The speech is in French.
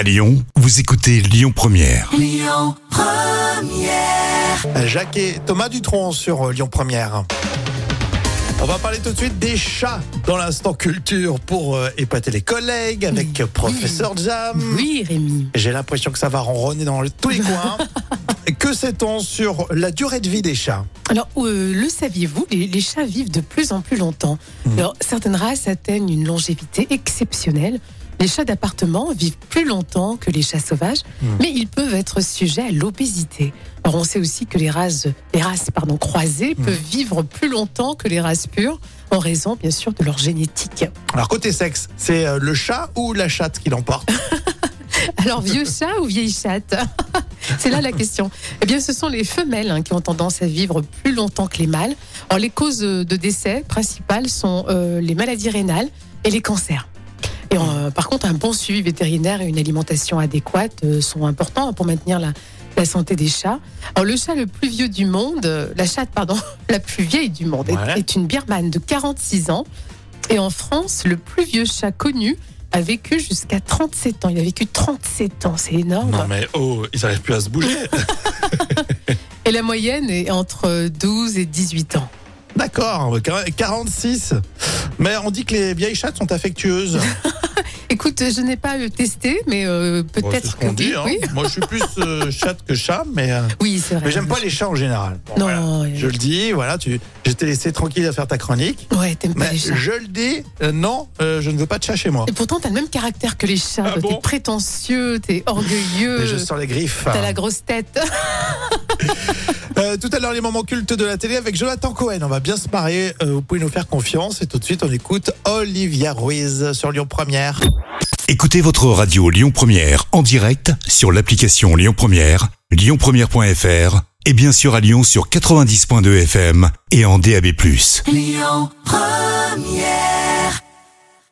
À Lyon, vous écoutez Lyon Première. Jacques et Thomas Dutronc sur euh, Lyon Première. On va parler tout de suite des chats dans l'instant culture pour euh, épater les collègues avec Professeur Jam. Oui, Rémi. J'ai l'impression que ça va ronronner dans le- tous les coins. que sait-on sur la durée de vie des chats? Alors, euh, le saviez-vous, les, les chats vivent de plus en plus longtemps. Mhm. Alors, certaines races atteignent une longévité exceptionnelle. Les chats d'appartement vivent plus longtemps que les chats sauvages, Mhm. mais ils peuvent être sujets à l'obésité. Alors, on sait aussi que les races, les races pardon, croisées Mhm. peuvent vivre plus longtemps que les races pures, en raison, bien sûr, de leur génétique. Alors côté sexe, c'est euh, le chat ou la chatte qui l'emporte? Alors, vieux chat ou vieille chatte? C'est là la question. Eh bien, ce sont les femelles hein, qui ont tendance à vivre plus longtemps que les mâles. Alors, les causes de décès principales sont euh, les maladies rénales et les cancers. Et euh, par contre, un bon suivi vétérinaire et une alimentation adéquate euh, sont importants pour maintenir la, la santé des chats. Alors, le chat le plus vieux du monde, euh, la chatte, pardon, la plus vieille du monde, est- est, une birmane de 46 ans. Et en France, le plus vieux chat connu a vécu jusqu'à 37 ans. Il a vécu 37 ans, c'est énorme. Non mais oh, ils n'arrivent plus à se bouger. Et la moyenne est entre 12 et 18 ans. D'accord, 46. Mais on dit que les vieilles chattes sont affectueuses. Écoute, je n'ai pas testé, mais euh, Bon, c'est peut-être ce que qu'on dit. hein. Oui, Moi, je suis plus euh, chatte que chat, mais, euh, Oui, c'est vrai. mais j'aime pas les chats en général. Bon, Non, voilà. euh, Je le dis, voilà, tu, je t'ai laissé tranquille à faire ta chronique. Ouais, t'aimes pas les chats. je le dis, non, je ne veux pas de chat chez moi. Et pourtant, t'as le même caractère que les chats. Ah t'es bon? prétentieux, t'es orgueilleux. Et je sens les griffes. T'as la grosse tête. Euh, tout à l'heure, les moments cultes de la télé avec Jonathan Cohen. On va bien se marrer. euh, vous pouvez nous faire confiance. Et tout de suite, on écoute Olivia Ruiz sur Lyon Première. Écoutez votre radio Lyon Première en direct sur l'application Lyon Première, lyonpremière.fr et bien sûr à Lyon sur 90.2 FM et en DAB+.